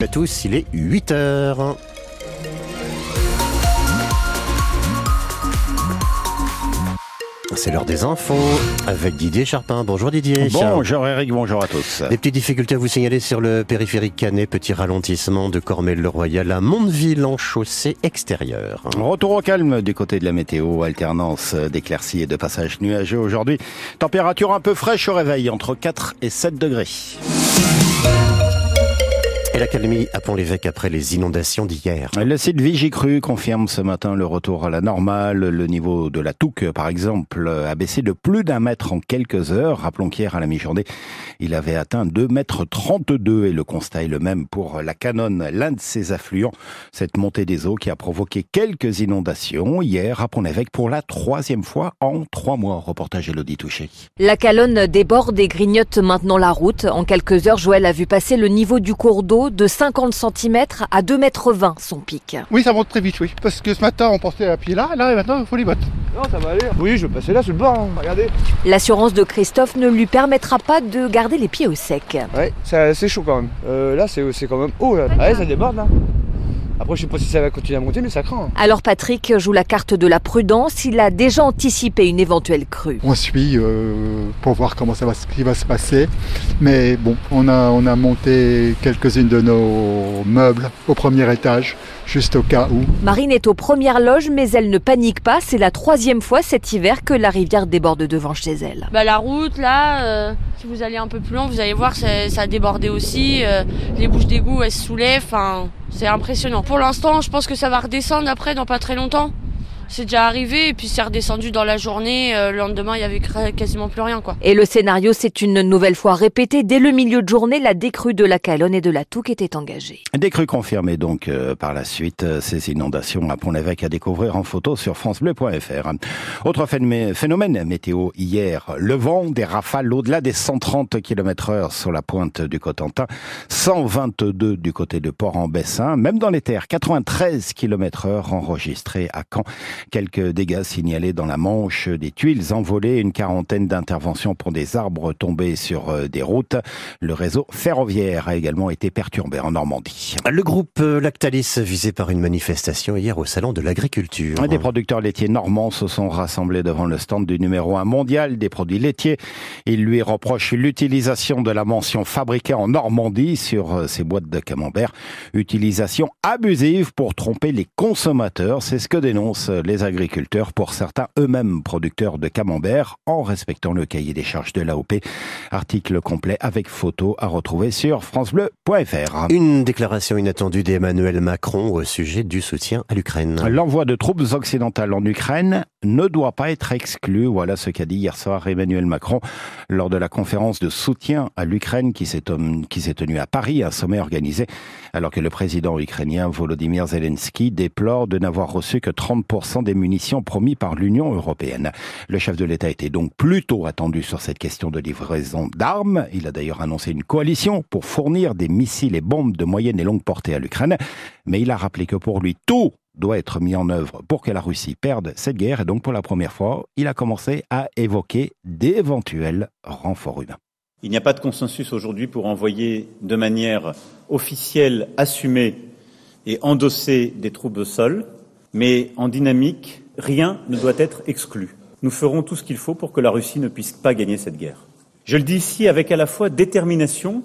à tous, il est 8 heures. C'est l'heure des infos avec Didier Charpin. Bonjour Didier. Bonjour Eric, bonjour à tous. Des petites difficultés à vous signaler sur le périphérique Canet, petit ralentissement de Cormel-le-Royal à Mondeville en chaussée extérieure. Retour au calme du côté de la météo, alternance d'éclaircies et de passages nuageux aujourd'hui. Température un peu fraîche au réveil, entre 4 et 7 degrés. Et l'académie à Pont-l'Évêque après les inondations d'hier. Le site Vigicru confirme ce matin le retour à la normale. Le niveau de la Touque, par exemple, a baissé de plus d'un mètre en quelques heures. Rappelons qu'hier, à la mi-journée, il avait atteint 2 mètres 32 et le constat est le même pour la Canonne, l'un de ses affluents. Cette montée des eaux qui a provoqué quelques inondations hier à Pont-l'Évêque pour la troisième fois en trois mois. Reportage Elodie Touché. La Calonne déborde et grignote maintenant la route. En quelques heures, Joël a vu passer le niveau du cours d'eau de 50 cm à 2,20 m son pic. Oui, ça monte très vite, oui. Parce que ce matin, on pensait à pied là, là, et maintenant, il faut les bottes. Non, ça va aller. Oui, je vais passer là, sur le bord, hein. regardez. L'assurance de Christophe ne lui permettra pas de garder les pieds au sec. Ouais, c'est chaud quand même. Euh, là, c'est quand même haut, là. Ouais, ça déborde, là. Après, je sais pas si ça va continuer à monter, mais ça craint. Alors Patrick joue la carte de la prudence. Il a déjà anticipé une éventuelle crue. On suit euh, pour voir comment ça va, ce qui va se passer. Mais bon, on a, on a monté quelques-unes de nos meubles au premier étage, juste au cas où. Marine est aux premières loges, mais elle ne panique pas. C'est la troisième fois cet hiver que la rivière déborde devant chez elle. Bah, la route, là, euh, si vous allez un peu plus loin, vous allez voir, ça, a débordé aussi. Euh, les bouches d'égout, elles se soulèvent. Enfin, c'est impressionnant. Pour l'instant, je pense que ça va redescendre après dans pas très longtemps c'est déjà arrivé et puis c'est redescendu dans la journée. Euh, le lendemain, il y avait quasiment plus rien, quoi. Et le scénario s'est une nouvelle fois répété. Dès le milieu de journée, la décrue de la Calonne et de la Touque était engagée. Décrue confirmée donc euh, par la suite. Euh, ces inondations à Pont-l'Évêque à découvrir en photo sur francebleu.fr. Autre phénomène météo hier, le vent, des rafales au-delà des 130 km heure sur la pointe du Cotentin, 122 du côté de Port-en-Bessin, même dans les terres, 93 km heure enregistrés à Caen. Quelques dégâts signalés dans la Manche, des tuiles envolées, une quarantaine d'interventions pour des arbres tombés sur euh, des routes. Le réseau ferroviaire a également été perturbé en Normandie. Le groupe euh, Lactalis visé par une manifestation hier au salon de l'agriculture. Des producteurs laitiers normands se sont rassemblés devant le stand du numéro 1 mondial des produits laitiers. Ils lui reprochent l'utilisation de la mention fabriquée en Normandie sur euh, ces boîtes de camembert. Utilisation abusive pour tromper les consommateurs. C'est ce que dénonce les agriculteurs, pour certains eux-mêmes producteurs de camembert, en respectant le cahier des charges de l'AOP. Article complet avec photo à retrouver sur francebleu.fr. Une déclaration inattendue d'Emmanuel Macron au sujet du soutien à l'Ukraine. L'envoi de troupes occidentales en Ukraine ne doit pas être exclu. Voilà ce qu'a dit hier soir Emmanuel Macron lors de la conférence de soutien à l'Ukraine qui s'est tenue à Paris, un sommet organisé alors que le président ukrainien Volodymyr Zelensky déplore de n'avoir reçu que 30% des munitions promis par l'Union européenne. Le chef de l'État était donc plutôt attendu sur cette question de livraison d'armes. Il a d'ailleurs annoncé une coalition pour fournir des missiles et bombes de moyenne et longue portée à l'Ukraine. Mais il a rappelé que pour lui, tout doit être mis en œuvre pour que la Russie perde cette guerre. Et donc, pour la première fois, il a commencé à évoquer d'éventuels renforts humains. Il n'y a pas de consensus aujourd'hui pour envoyer de manière officielle, assumée et endossée des troupes au sol mais en dynamique, rien ne doit être exclu. Nous ferons tout ce qu'il faut pour que la Russie ne puisse pas gagner cette guerre. Je le dis ici avec à la fois détermination,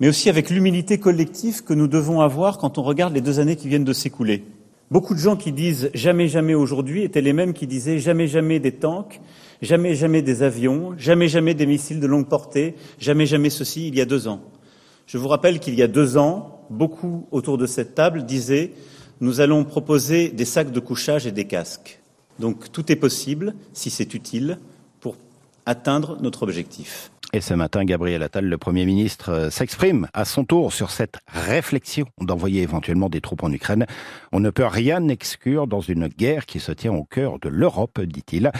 mais aussi avec l'humilité collective que nous devons avoir quand on regarde les deux années qui viennent de s'écouler. Beaucoup de gens qui disent jamais jamais aujourd'hui étaient les mêmes qui disaient jamais jamais des tanks, jamais jamais des avions, jamais jamais des missiles de longue portée, jamais jamais ceci il y a deux ans. Je vous rappelle qu'il y a deux ans, beaucoup autour de cette table disaient nous allons proposer des sacs de couchage et des casques. Donc tout est possible, si c'est utile, pour atteindre notre objectif. Et ce matin, Gabriel Attal, le Premier ministre, euh, s'exprime à son tour sur cette réflexion d'envoyer éventuellement des troupes en Ukraine. On ne peut rien exclure dans une guerre qui se tient au cœur de l'Europe, dit-il.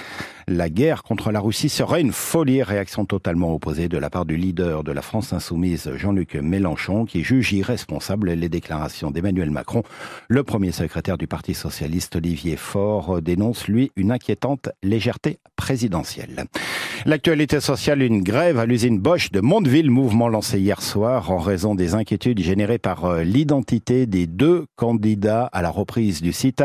La guerre contre la Russie serait une folie, réaction totalement opposée de la part du leader de la France insoumise, Jean-Luc Mélenchon, qui juge irresponsable les déclarations d'Emmanuel Macron. Le premier secrétaire du Parti socialiste, Olivier Faure, dénonce, lui, une inquiétante légèreté présidentielle. L'actualité sociale, une grève à l'usine Bosch de Mondeville, mouvement lancé hier soir en raison des inquiétudes générées par euh, l'identité des deux candidats à la reprise du site.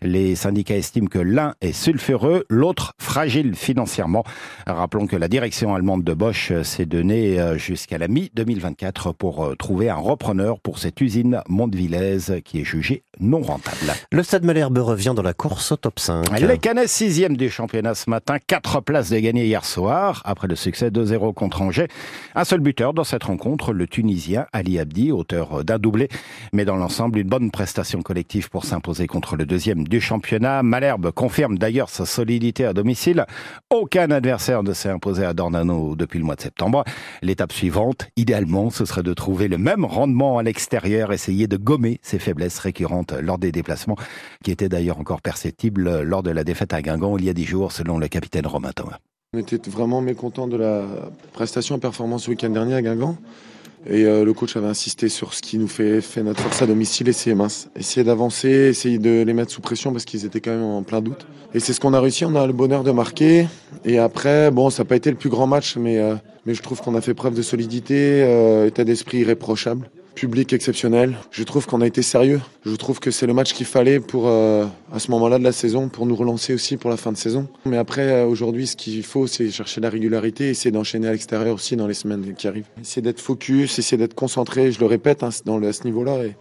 Les syndicats estiment que l'un est sulfureux, l'autre fragile financièrement. Rappelons que la direction allemande de Bosch s'est donnée euh, jusqu'à la mi-2024 pour euh, trouver un repreneur pour cette usine mondevillaise qui est jugée non rentable. Le Stade Malherbe revient dans la course au top 5. Les Canets, sixième du championnat ce matin, quatre places de gagner hier soir, après le succès 2-0 contre Angers. Un seul buteur dans cette rencontre, le Tunisien Ali Abdi, auteur d'un doublé. Mais dans l'ensemble, une bonne prestation collective pour s'imposer contre le deuxième du championnat. Malherbe confirme d'ailleurs sa solidité à domicile. Aucun adversaire ne s'est imposé à Dornano depuis le mois de septembre. L'étape suivante, idéalement, ce serait de trouver le même rendement à l'extérieur, essayer de gommer ses faiblesses récurrentes lors des déplacements, qui étaient d'ailleurs encore perceptibles lors de la défaite à Guingamp il y a dix jours, selon le capitaine Romain Thomas. On était vraiment mécontent de la prestation et performance le week-end dernier à Guingamp. Et euh, le coach avait insisté sur ce qui nous fait, fait notre force à domicile, essayer mince. Essayer d'avancer, essayer de les mettre sous pression parce qu'ils étaient quand même en plein doute. Et c'est ce qu'on a réussi, on a le bonheur de marquer. Et après, bon, ça n'a pas été le plus grand match, mais, euh, je trouve qu'on a fait preuve de solidité, euh, état d'esprit irréprochable public exceptionnel. Je trouve qu'on a été sérieux. Je trouve que c'est le match qu'il fallait pour euh, à ce moment-là de la saison pour nous relancer aussi pour la fin de saison. Mais après euh, aujourd'hui, ce qu'il faut, c'est chercher la régularité, essayer d'enchaîner à l'extérieur aussi dans les semaines qui arrivent. Essayer d'être focus, essayer d'être concentré. Je le répète hein, dans à ce niveau-là. Et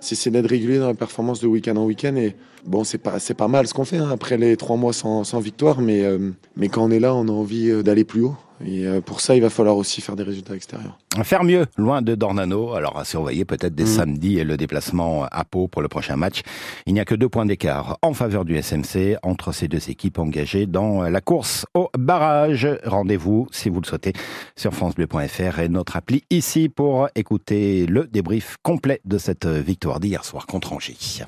c'est d'être régulier dans la performance de week-end en week-end. Et bon, c'est pas mal ce qu'on fait hein, après les trois mois sans, victoire, euh, mais quand on est là, on a envie d'aller plus haut. Et pour ça, il va falloir aussi faire des résultats extérieurs. Faire mieux, loin de Dornano. Alors à surveiller peut-être dès mmh. samedi et le déplacement à Pau pour le prochain match. Il n'y a que deux points d'écart en faveur du SMC entre ces deux équipes engagées dans la course au barrage. Rendez-vous, si vous le souhaitez, sur francebleu.fr et notre appli ici pour écouter le débrief complet de cette victoire d'hier soir contre Angers.